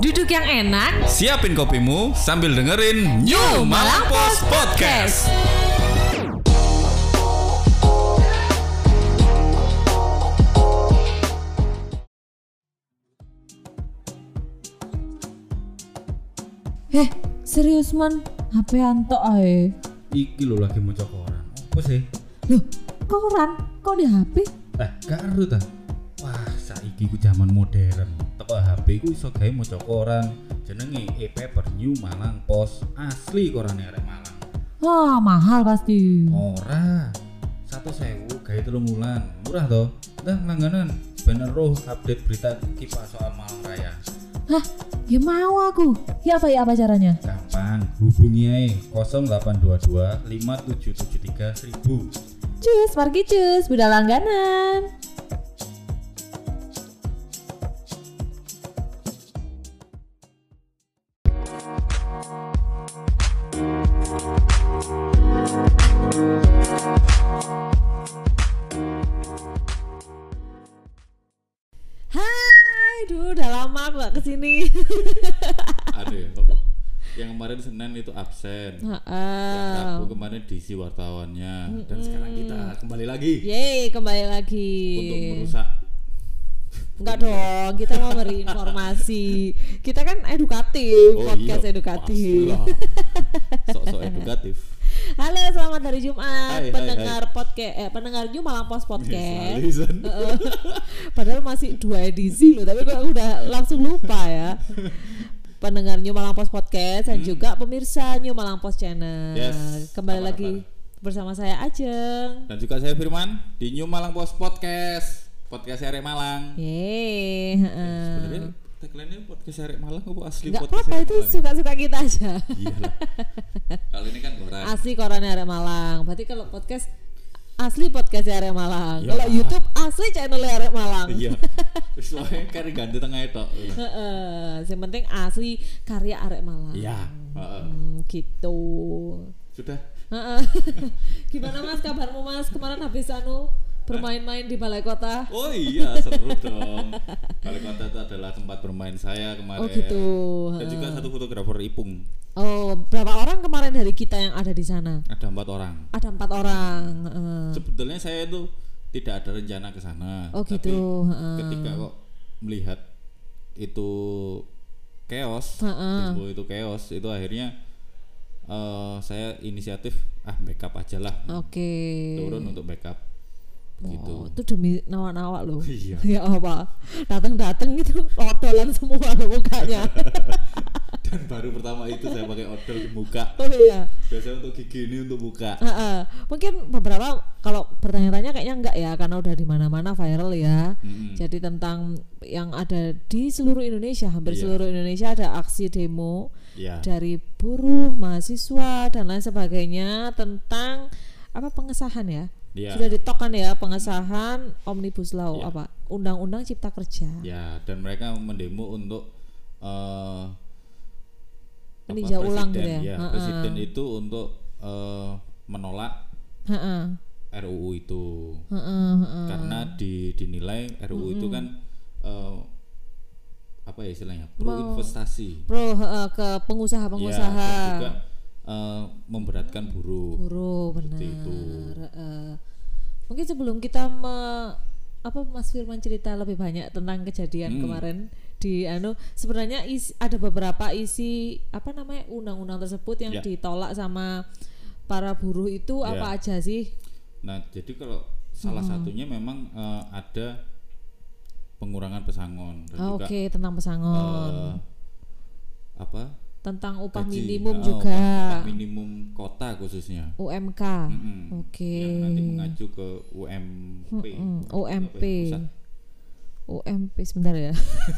Duduk yang enak, Siapin kopimu sambil dengerin New Malang Post Podcast. Heh, serius man, HP antok ae. Iki lo lagi mau koran. Apa sih? Loh, koran? Kok di HP? Eh, karo ta. Wah, saiki ku zaman modern. Teko HP ku iso gawe maca koran. Jenenge e-paper New Malang Post. Asli korane arek Malang. Wah, mahal pasti. Ora. Satu sewu gawe telung wulan. Murah toh. Dah langganan. Bener roh update berita kipas soal Malang Raya. Hah, ya mau aku. Ya apa ya apa caranya? Gampang, hubungi ae 0822 5773 1000. Cus, pergi cus, beda langganan. Ke sini. Ada ya, apa? Yang kemarin Senin itu absen. Yang Heeh. Rabu kemarin diisi wartawannya dan sekarang kita kembali lagi Yeay, kembali lagi. untuk merusak Enggak dong, kita mau beri informasi. Kita kan edukatif, podcast iya, edukatif. sok-sok edukatif Halo, selamat hari Jumat, Hai, hai, pendengar podcast, eh, pendengar New Malang Post Podcast. Sali, San. Heeh. Padahal masih dua edisi loh, tapi kok aku udah langsung lupa ya. Pendengar New Malang Post Podcast dan juga pemirsa New Malang Post Channel. Hmm. Yes, Kembali apa lagi bersama saya Ajeng. dan juga saya Firman di New Malang Post Podcast podcast Arek Malang Yeay, heeh. sebenarnya tagline-nya podcast Arek Malang apa asli Enggak podcast Arek itu suka-suka kita aja. iya lah kalau ini kan koran asli koran area Malang. Berarti kalau podcast asli podcast area Malang. Ya. Kalau YouTube asli channel area Malang. iya soalnya kan ganti tengah itu Heeh, yang penting asli karya arek Malang. iya. Hmm, gitu. sudah. Gimana Mas kabarmu Mas? Kemarin habis anu bermain-main di balai kota. Oh iya seru dong. Balai Kota itu adalah tempat bermain saya kemarin. Oh gitu. Dan juga satu fotografer Ipung. Oh, berapa orang kemarin dari kita yang ada di sana? Ada empat orang. Ada empat orang. Sebetulnya saya itu tidak ada rencana ke sana. Oh Tapi gitu. ketika kok melihat itu chaos, Heeh. info itu chaos, itu akhirnya eh, saya inisiatif ah backup aja lah. Oke. Turun untuk backup. Gitu. Oh, itu demi nawak-nawak loh. Iya. ya apa? Datang-datang gitu odolan semua loh mukanya. Dan baru pertama itu saya pakai odol di muka. oh iya. Biasanya untuk gigi ini untuk muka. Heeh. Mungkin beberapa kalau bertanya-tanya kayaknya enggak ya karena udah di mana-mana viral ya. Mm-mm. Jadi tentang yang ada di seluruh Indonesia, hampir Iya. seluruh Indonesia ada aksi demo Ya. dari buruh, mahasiswa dan lain sebagainya tentang apa pengesahan ya? Ya. Sudah ditokkan ya pengesahan Omnibus Law Iya. apa? Undang-undang Cipta Kerja. Ya, dan mereka mendemo untuk eh apa, Meninjau ulang gitu ya? Ha-ha. presiden itu untuk eh, menolak Heeh. RUU itu heeh. karena di, dinilai RUU itu kan eh, apa ya istilahnya pro investasi Pro heeh, ke ya, pengusaha-pengusaha. dan juga eh, memberatkan buruh Buruh benar. Itu. Heeh. Mungkin sebelum kita me- apa Mas Firman cerita lebih banyak tentang kejadian Hmm. kemarin di anu sebenarnya isi, ada beberapa isi apa namanya undang-undang tersebut yang Ya. ditolak sama para buruh itu Ya. apa aja sih? Nah, jadi kalau salah satunya memang eh, ada pengurangan pesangon dan juga Oke, tentang pesangon. eh, apa tentang upah gaji, minimum oh, juga. upah, minimum kota khususnya UMK. Mm-mm. Oke. yang nanti mengacu ke UMP Mm, Apa UMP. UMP sebentar ya.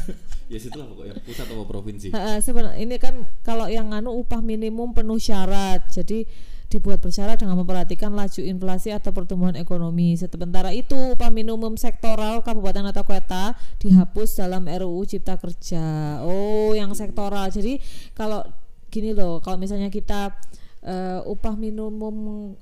ya situlah pokoknya pusat atau provinsi Heeh, sebenarnya ini kan kalau yang anu upah minimum penuh syarat. Jadi dibuat bersyarat dengan memperhatikan laju inflasi atau pertumbuhan ekonomi. Sementara itu upah minimum sektoral kabupaten atau kota dihapus dalam RUU Cipta Kerja. Oh, yang sektoral. Jadi kalau gini loh, kalau misalnya kita eh, upah minimum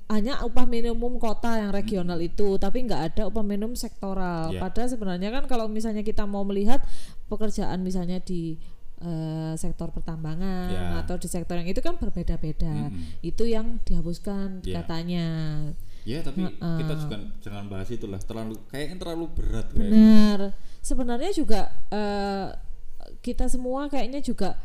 hanya upah minimum kota yang regional itu tapi nggak ada upah minimum sektoral Ya. padahal sebenarnya kan kalau misalnya kita mau melihat pekerjaan misalnya di eh, sektor pertambangan Ya. atau di sektor yang itu kan berbeda-beda. Mm-mm. Itu yang dihapuskan Ya. katanya. Ya tapi Heeh. kita juga jangan bahas itulah terlalu kayaknya terlalu berat. Benar. Sebenarnya juga eh, kita semua kayaknya juga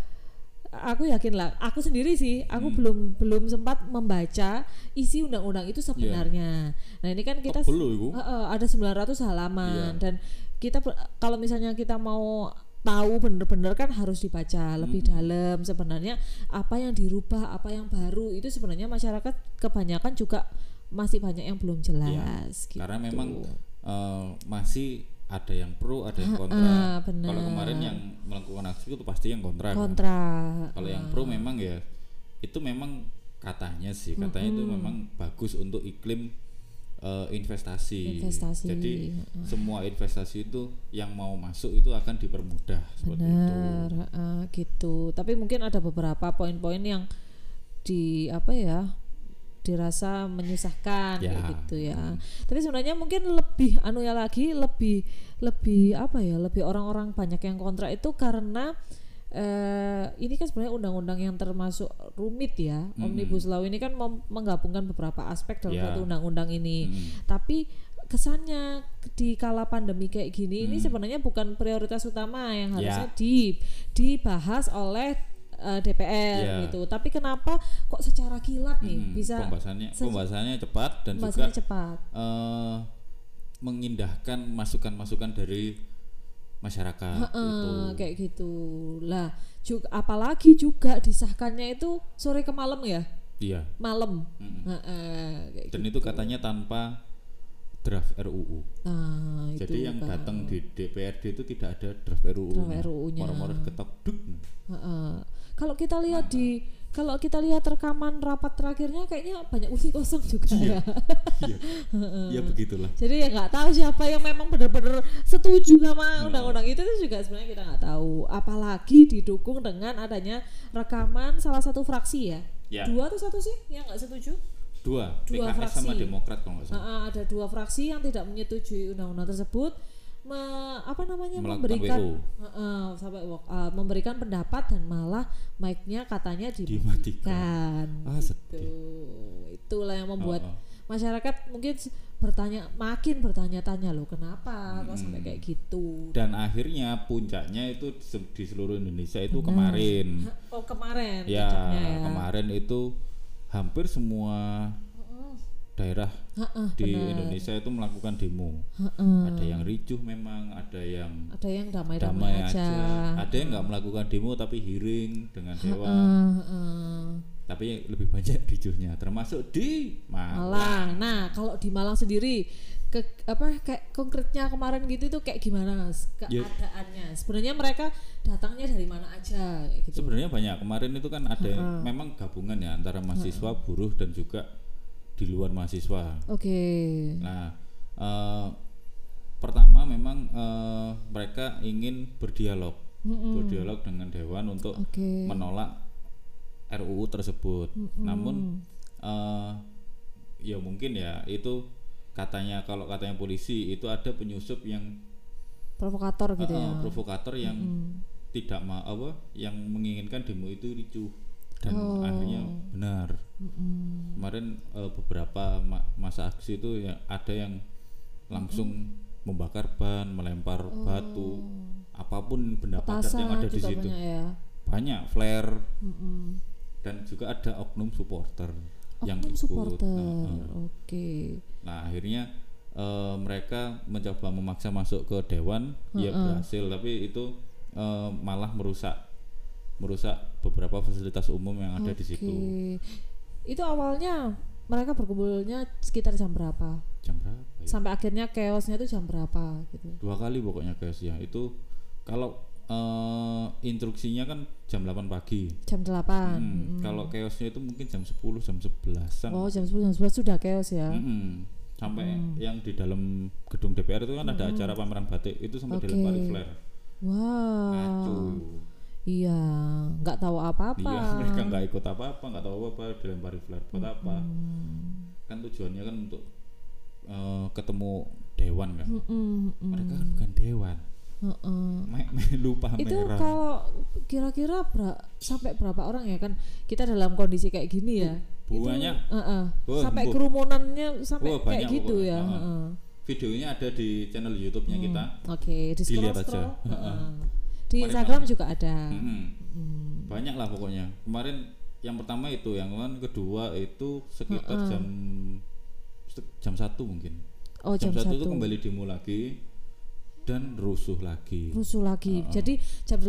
aku yakin lah. Aku sendiri sih, aku Hmm. belum belum sempat membaca isi undang-undang itu sebenarnya. Nah ini kan kita loh iku. Heeh, ada 900 halaman Iya. dan kita kalau misalnya kita mau tahu bener-bener kan harus dibaca lebih Mm-mm. dalam sebenarnya apa yang dirubah apa yang baru itu sebenarnya masyarakat kebanyakan juga masih banyak yang belum jelas gitu. Karena memang eh, masih ada yang pro, ada yang kontra. Ah, benar. Kalau kemarin yang melakukan aksi itu pasti yang kontra. kan? kontra Kalau yang pro memang ya itu memang katanya sih, katanya itu memang bagus untuk iklim eh, investasi. Investasi, Jadi heeh. semua investasi itu yang mau masuk itu akan dipermudah seperti itu. benar heeh, gitu tapi mungkin ada beberapa poin-poin yang di apa ya dirasa menyusahkan Ya. kayak gitu ya tapi sebenarnya mungkin lebih anu ya lagi lebih lebih apa ya lebih orang-orang banyak yang kontra itu karena eh ini kan sebenarnya undang-undang yang termasuk rumit ya omnibus law ini kan menggabungkan beberapa aspek dalam Ya. satu undang-undang ini Mm. tapi kesannya di kala pandemi kayak gini ini sebenarnya bukan prioritas utama yang Hmm. Ya. harusnya di dibahas oleh eh, DPR Ya. gitu. Tapi kenapa kok secara kilat nih Mm, bisa pembahasannya se- pembahasannya cepat dan pembahasannya juga cepat? eh, mengindahkan masukan-masukan dari masyarakat Heeh, itu. kayak gitu. Lah, juga apalagi juga disahkannya itu sore ke malam ya, Iya. malam. Heeh, kayak Dan gitu. itu katanya tanpa draft RUU. Nah, itu Jadi yang kan. datang di DPRD itu tidak ada draft RUU. Draft RUU-nya. Ketok duk. Heeh. Kalau kita lihat di kalau kita lihat rekaman rapat terakhirnya kayaknya banyak kursi kosong juga ya. Iya. Ya begitulah. Jadi ya nggak tahu siapa yang memang benar-benar setuju sama undang-undang itu itu juga sebenarnya kita nggak tahu. Apalagi didukung dengan adanya rekaman salah satu fraksi ya. Ya. Dua atau satu sih yang nggak setuju? Dua, Dua PKS sama fraksi. Demokrat kalau nggak salah. Nah, ada dua fraksi yang tidak menyetujui undang-undang tersebut. Me- apa namanya Melakukan memberikan WO. Heeh, sampai walk- uh, memberikan pendapat dan malah mic-nya katanya dimatikan. Ah, gitu. sedih. Itulah yang membuat Oh, oh. masyarakat mungkin bertanya makin bertanya-tanya loh kenapa kok sampai Hmm. kayak gitu. Dan akhirnya puncaknya itu di se- di seluruh Indonesia itu kemarin. Oh kemarin Ya, ya. kemarin itu hampir semua daerah Heeh, di benar. Indonesia itu melakukan demo. Heeh. Ada yang ricuh memang, ada yang Ada yang damai-damai damai aja. aja. Ada yang nggak melakukan demo tapi hearing dengan dewan. Heeh, heeh. Tapi lebih banyak ricuhnya, termasuk di Malang. Malang. Nah, kalau di Malang sendiri ke apa kayak konkretnya kemarin gitu itu kayak gimana Ya. keadaannya? Sebenarnya mereka datangnya dari mana aja gitu. Sebenarnya banyak kemarin itu kan ada memang gabungan ya antara mahasiswa, buruh dan juga di luar mahasiswa. Oke. Nah, eh, pertama memang eh, mereka ingin berdialog, berdialog dengan dewan untuk Oke. menolak RUU tersebut. Namun eh, ya mungkin ya itu katanya kalau katanya polisi itu ada penyusup yang Provokator gitu eh, ya. provokator yang tidak mau apa yang menginginkan demo itu ricuh dan Oh. akhirnya benar. Kemarin eh, beberapa ma- masa aksi itu ya ada yang langsung membakar ban, melempar batu, apa pun benda padat yang ada di situ. banyak ya. Banyak flare Mm-mm. dan juga ada oknum supporter yang Oknum ikut. supporter. Nah, eh. Oke. Nah, akhirnya eh, mereka mencoba memaksa masuk ke dewan, ya berhasil, tapi itu eh, malah merusak merusak beberapa fasilitas umum yang ada di situ. Itu awalnya mereka berkumpulnya sekitar jam berapa? Jam berapa ya? Sampai akhirnya chaosnya itu jam berapa gitu. Dua kali pokoknya guys ya. Itu kalau eh, instruksinya kan jam 8 pagi. Jam 8. Hmm, Kalau chaosnya itu mungkin jam 10, jam 11-an. Oh, jam 10 jam 11 sudah chaos ya. Mm-mm. Sampai yang di dalam gedung DPR itu kan ada acara pameran batik itu sampai Oke. dilempari flare. Wow. Ngaco. Iya, nggak tahu apa-apa. Iya, mereka nggak ikut apa-apa, nggak tahu apa-apa, dilempari flare buat apa? Kan tujuannya kan untuk eh, ketemu dewan kan. Mm-mm, mm-mm. Mereka kan bukan dewan. Heeh. Me- melu Itu pameran. kalau kira-kira bera- sampai berapa orang ya kan kita dalam kondisi kayak gini ya Banyak. itu, heeh, Oh, sampai embuh. kerumunannya sampai kayak gitu pokoknya. ya Heeh. heeh. Videonya ada di channel YouTube-nya kita. oke di Dilihat scroll scroll aja. Heeh. Di Kemarin Instagram juga ada Mm-mm. Hmm. Banyak lah pokoknya. Kemarin yang pertama itu, yang kemarin kedua itu sekitar jam se- jam satu mungkin. oh jam, jam satu itu kembali demo lagi dan rusuh lagi. rusuh lagi jadi jam 8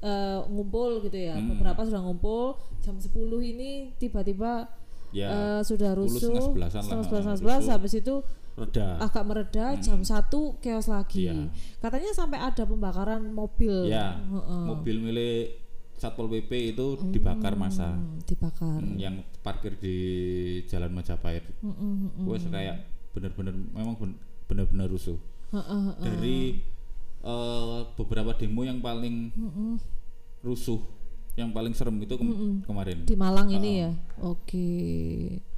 eh, ngumpul gitu ya Hmm. beberapa sudah ngumpul jam 10 ini tiba-tiba Ya, eh, sudah 10, rusuh setengah sebelasan lah, setengah sebelas, sebelas, rusuh. habis itu reda. agak mereda jam satu chaos lagi Iya. katanya sampai ada pembakaran mobil Ya, Heeh. mobil milik Satpol PP itu dibakar masa Hmm, dibakar Hmm, yang parkir di Jalan Majapahit. Mm, mm, mm. Wes kayak bener-bener memang ben- bener-bener rusuh. Heeh, heeh. Dari eh, beberapa demo yang paling rusuh, yang paling serem itu kem- kemarin. di Malang ini ya oke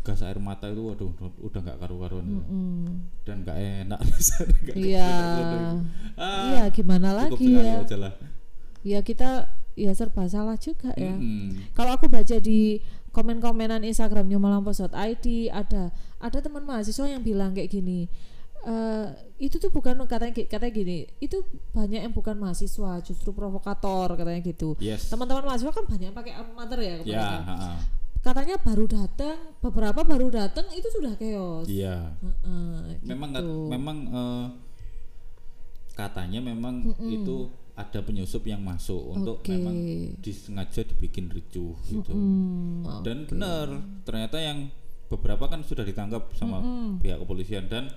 Gas air mata itu waduh udah nggak karu-karuan Mm. dan nggak enak iya enak. Ah, iya gimana lagi ya aja lah. ya kita ya serba salah juga ya Mm-mm. kalau aku baca di komen-komenan Instagramnya malampost.id ada ada teman mahasiswa yang bilang kayak gini eh itu tuh bukan katanya katanya gini itu banyak yang bukan mahasiswa justru provokator katanya gitu Yes. teman-teman mahasiswa kan banyak pakai alma mater ya kemarin Ya, ya. katanya baru datang beberapa baru datang itu sudah chaos iya. Heeh, Memang gitu. kat- memang eh, katanya memang itu ada penyusup yang masuk untuk Oke. memang disengaja dibikin ricuh gitu. Hmm, Dan benar, ternyata yang beberapa kan sudah ditangkap sama pihak kepolisian dan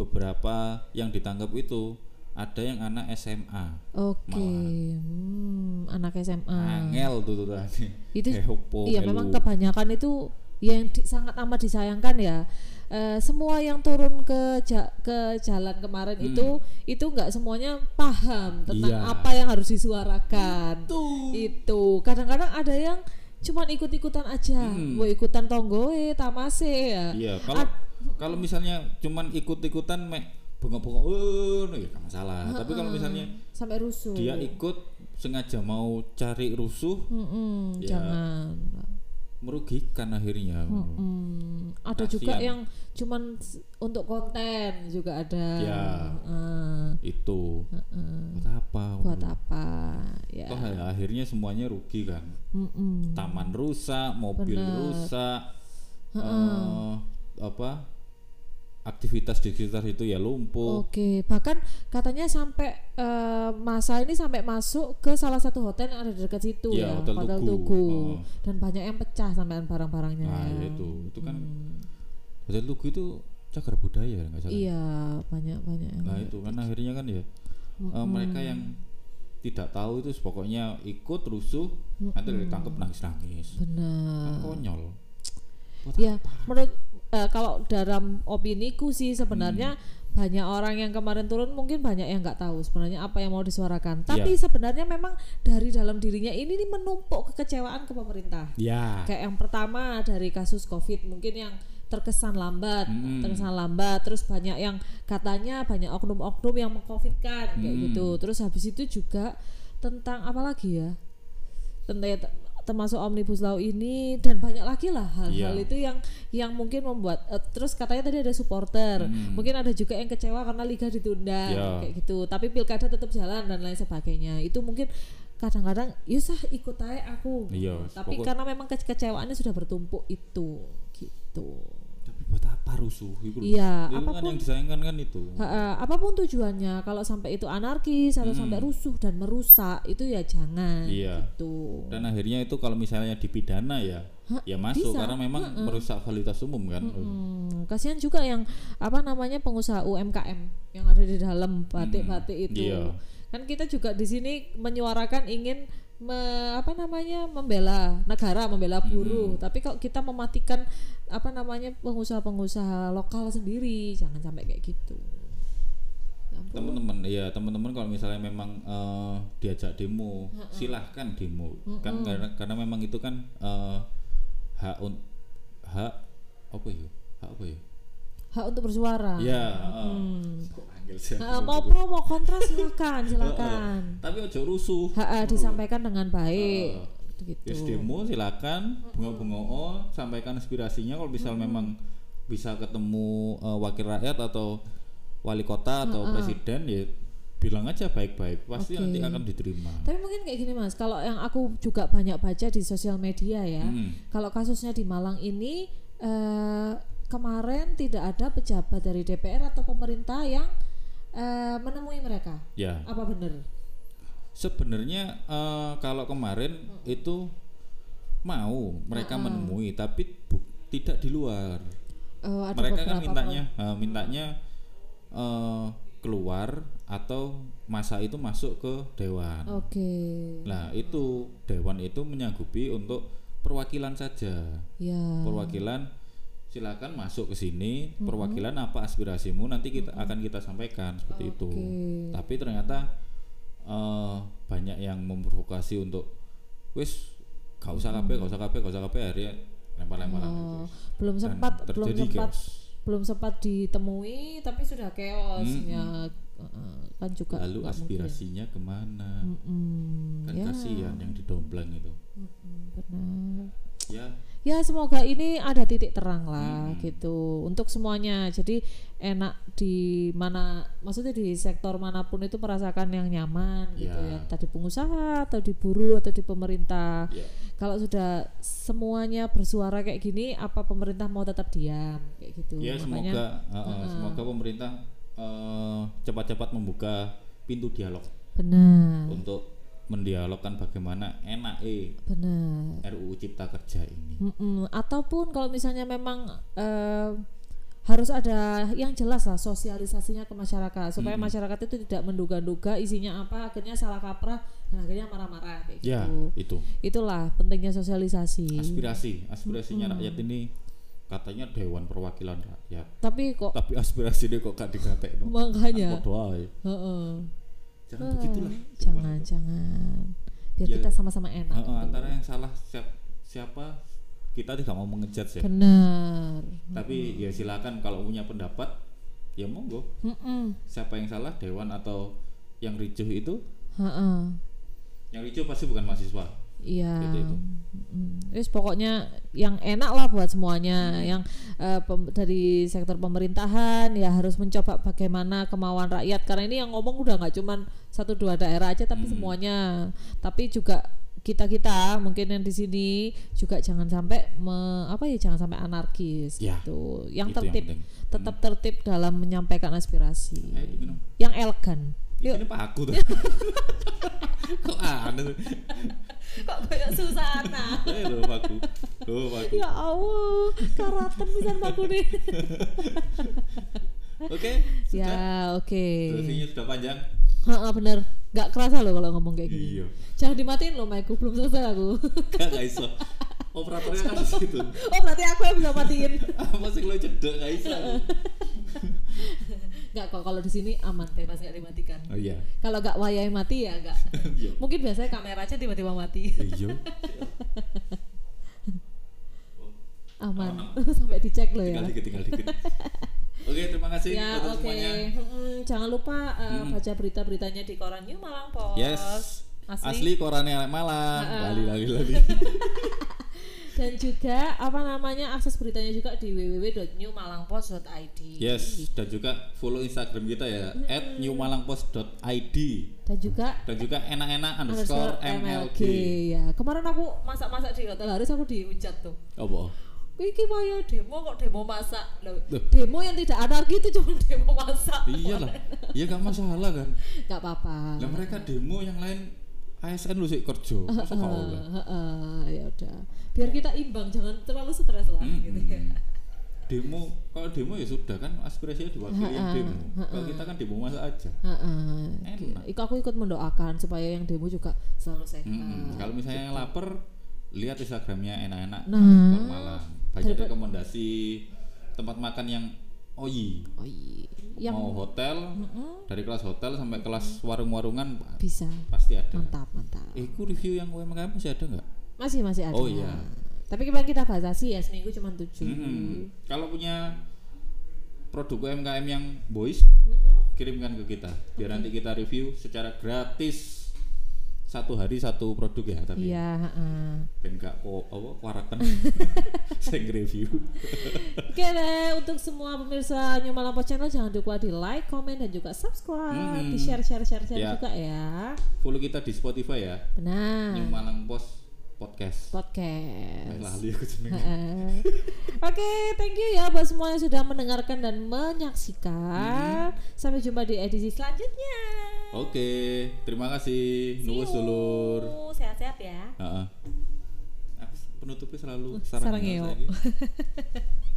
beberapa yang ditangkap itu ada yang anak SMA. oke hmm, anak SMA Angel tuh tuh tadi. Itu- Heopo, Iya melu. memang kebanyakan itu yang di- sangat amat disayangkan ya. Eh, semua yang turun ke ja- ke jalan kemarin itu itu nggak semuanya paham tentang Hmm. Iya. apa yang harus disuarakan. Tuh. Itu kadang-kadang ada yang cuman ikut-ikutan aja, mau ikutan tonggoe, tamase ya. Hmm. Iya, kalau kalau misalnya cuman ikut-ikutan mek bengok-bengok oh, ya nggak masalah. Tapi kalau misalnya Sampai rusuh. dia ikut sengaja mau cari rusuh Ya. Jangan. merugikan akhirnya. Hmm, ada juga Kasian. yang cuman untuk konten juga ada. Ya. Heeh. Itu buat apa? buat apa ya Toh ya, akhirnya semuanya rugi kan. Mm-mm. Taman rusak, mobil Bener. rusak, eh, apa? Aktivitas di sekitar itu ya lumpuh. Oke, bahkan katanya sampai eh, masa ini sampai masuk ke salah satu hotel yang ada di dekat situ Ya, ya, Hotel Tugu. Tugu. Oh. Dan banyak yang pecah sampai barang-barangnya. Nah, ya. itu, itu kan Hotel Tugu itu cagar budaya ya nggak salah. Iya, banyak-banyak yang Nah itu kan akhirnya kan ya eh, mereka yang tidak tahu itu pokoknya ikut rusuh nanti ditangkap nangis-nangis. Kan benar. konyol. Buat Ya, menurut eh, kalau dalam opiniku sih sebenarnya Hmm. banyak orang yang kemarin turun mungkin banyak yang nggak tahu sebenarnya apa yang mau disuarakan. Tapi Iya. sebenarnya memang dari dalam dirinya ini nih menumpuk kekecewaan ke pemerintah. Ya. Kayak yang pertama dari kasus COVID mungkin yang terkesan lambat, Mm-mm. terkesan lambat, terus banyak yang katanya banyak oknum-oknum yang mengcovidkan kayak Mm. gitu. Terus habis itu juga tentang apa lagi ya? Tentang termasuk omnibus law ini dan banyak lagi lah hal-hal Iya. itu yang yang mungkin membuat eh, terus katanya tadi ada supporter Mm. mungkin ada juga yang kecewa karena liga ditunda Iya. kayak gitu tapi pilkada tetap jalan dan lain sebagainya itu mungkin kadang-kadang yusah ikut aja aku Iya, tapi pokok- karena memang ke- kecewaannya sudah bertumpuk itu gitu buat apa rusuh? Itu loh. Iya, Itu kan apapun- yang disayangkan kan itu. Ha, apa pun tujuannya kalau sampai itu anarkis atau sampai rusuh dan merusak itu ya jangan Iya. gitu Dan akhirnya itu kalau misalnya dipidana ya, ya masuk bisa. karena memang merusak fasilitas umum kan. Hmm, kasihan juga yang apa namanya pengusaha UMKM yang ada di dalam batik-batik itu. iya. Kan kita juga di sini menyuarakan ingin me- apa namanya membela negara, membela buruh. Tapi kalau kita mematikan apa namanya pengusaha-pengusaha lokal sendiri, jangan sampai kayak gitu. Ya teman-teman ya teman-teman kalau misalnya memang eh, diajak demo silahkan demo. Kan karena karena memang itu kan eh, hak un- hak apa ya? Hak apa ya hak untuk bersuara. Ya, Hmm. Nah, mau pro mau kontra silakan, silakan. Tapi ojo rusuh. Hak eh, disampaikan dengan baik. Heeh. gitu. Yes, demo silakan, bunga-bunga sampaikan aspirasinya kalau misal memang bisa ketemu eh, wakil rakyat atau wali kota atau presiden ya bilang aja baik-baik, pasti Oke. nanti akan diterima. Tapi mungkin kayak gini mas, kalau yang aku juga banyak baca di sosial media ya, Hmm. kalau kasusnya di Malang ini eh, kemarin tidak ada pejabat dari DPR atau pemerintah yang eh, menemui mereka. Ya, Apa benar? sebenarnya eh, kalau kemarin itu mau mereka menemui, tapi bu- tidak di luar. Eh, ada mereka kan mintanya eh, mintanya eh, keluar atau masa itu masuk ke dewan. Oke, Nah, itu dewan itu menyanggupi untuk perwakilan saja. ya. Perwakilan silakan masuk ke sini, perwakilan apa aspirasimu nanti kita akan kita sampaikan seperti itu. Oke. Tapi ternyata eh, banyak yang memprovokasi untuk wis gak usah kabeh, gak usah kabeh, gak usah kabeh akhirnya lempar-lemparan Oh, gitu. belum Dan sempat belum sempat chaos. belum sempat ditemui tapi sudah chaos ya eh, kan juga Lalu mungkin. aspirasinya ke mana? Mm-mm, Kan ya kasihan yang didompleng itu. mm-mm, benar Ya, ya semoga ini ada titik terang lah Mm-mm. gitu. Untuk semuanya. Jadi enak di mana maksudnya di sektor mana pun itu merasakan yang nyaman gitu Ya. ya. Entah di pengusaha atau di buruh atau di pemerintah. Ya. kalau sudah semuanya bersuara kayak gini apa pemerintah mau tetap diam? Kayak gitu. Ya makanya semoga uh, uh, semoga pemerintah uh, cepat-cepat membuka pintu dialog. Benar. Untuk mendialogkan bagaimana enak eh benar RUU Cipta Kerja ini. Mm-mm. ataupun kalau misalnya memang eh, harus ada yang jelas lah sosialisasinya ke masyarakat supaya Mm-mm. masyarakat itu tidak menduga-duga isinya apa akhirnya salah kaprah dan akhirnya marah-marah kayak Ya, gitu itu itulah pentingnya sosialisasi aspirasi, aspirasinya rakyat ini katanya Dewan Perwakilan Rakyat. tapi kok Tapi aspirasi dia kok gak dikatekno. makanya Kan heeh. Jangan Ah, begitulah. jangan jangan biar Ya. kita sama-sama enak Uh, uh, gitu. antara yang salah siap- siapa kita tidak mau mengejat ya. benar Tapi ya silakan kalau punya pendapat ya monggo. Mm-mm. Siapa yang salah Dewan atau yang ricuh itu? Heeh. Yang ricuh pasti bukan mahasiswa. Iya. Gitu itu. Mm. Wis pokoknya yang enak lah buat semuanya. Yang eh, pem- dari sektor pemerintahan ya harus mencoba bagaimana kemauan rakyat karena ini yang ngomong udah nggak cuman satu dua daerah aja tapi semuanya. Tapi juga kita kita mungkin yang di sini juga jangan sampai me- apa ya jangan sampai anarkis Ya, gitu. Yang tertib penting. tetap tertib dalam menyampaikan aspirasi. Diminum. Yang elegan. Yuk. Ini Pak aku tuh. Kok aneh tuh? Kok kayak Susana? Eh, loh Pak aku. Loh Pak aku. Ya Allah, karatan pisan aku nih. Oke, sudah. ya, oke. Durasinya sudah panjang. Heeh, bener. Gak kerasa loh kalau ngomong kayak gini. Iya. Jangan dimatiin loh, Maiku. Belum selesai aku. Gak gak iso. Operatornya kan di situ. oh, berarti aku yang bisa matiin. Apa sih lo cedek gak iso. Gak kok kalau di sini aman teh pas gak dimatikan. Oh iya. Kalau gak wayai mati ya gak. Iya. Mungkin biasanya kameranya tiba-tiba mati. Iya. Aman. Sampai dicek loh ya. Tinggal dikit, tinggal dikit. Oke, terima kasih Ya untuk oke, semuanya. Mm-mm, jangan lupa uh, Mm-mm. baca berita-beritanya di koran New Malang Post. Yes. Asli. Asli korannya Malang. Ha-ha. Lali lali lali. Dan juga apa namanya akses beritanya juga di www.newmalangpost.id. Yes, dan juga follow Instagram kita ya @newmalangpost.id Dan juga dan juga enak-enak underscore MLG. ya. Kemarin aku masak-masak di hotel Haris aku dihujat tuh. Apa? Iki mau demo kok demo masak. Loh, demo yang tidak anarki itu cuma demo masak. Iya lah, iya gak masalah kan. Gak apa-apa. Lah mereka demo yang lain ASN lu sih kerja, masa ya udah. Biar kita imbang, jangan terlalu stres lah Hmm, gitu ya. Demo, kalau demo ya sudah kan aspirasinya diwakili yang demo. Kalau kita kan demo masa aja. Heeh. Enak. Iku aku ikut mendoakan supaya yang demo juga selalu sehat. Mm-mm. Kalau misalnya yang lapar, lihat Instagramnya enak-enak Nah. Malang. Banyak Daripada- rekomendasi tempat makan yang oyi. Oh iya. Yang Mau hotel, dari kelas hotel sampai kelas warung-warungan bisa. pasti ada. Mantap, mantap. Eh, ku review yang UMKM masih ada nggak? Masih masih ada. Oh, iya. Tapi kemarin kita batasi ya seminggu cuma tujuh. Mm-mm. Kalau punya produk UMKM yang boys kirimkan ke kita biar nanti kita review secara gratis satu hari satu produk ya tapi Iya, heeh. ben gak kok apa waraken sing review Oke deh, untuk semua pemirsa New Malampo Channel jangan lupa di like, komen dan juga subscribe, Hmm. di share, share, share, share Ya. juga ya. follow kita di Spotify ya Benar. New Malang Post Podcast Podcast. lali aku jenenge Heeh. Oke, thank you ya buat semua yang sudah mendengarkan dan menyaksikan. Sampai jumpa di edisi selanjutnya. oke terima kasih nuwun you. dulur Sehat-sehat ya. Heeh. Aku penutupnya selalu Sarang sarang.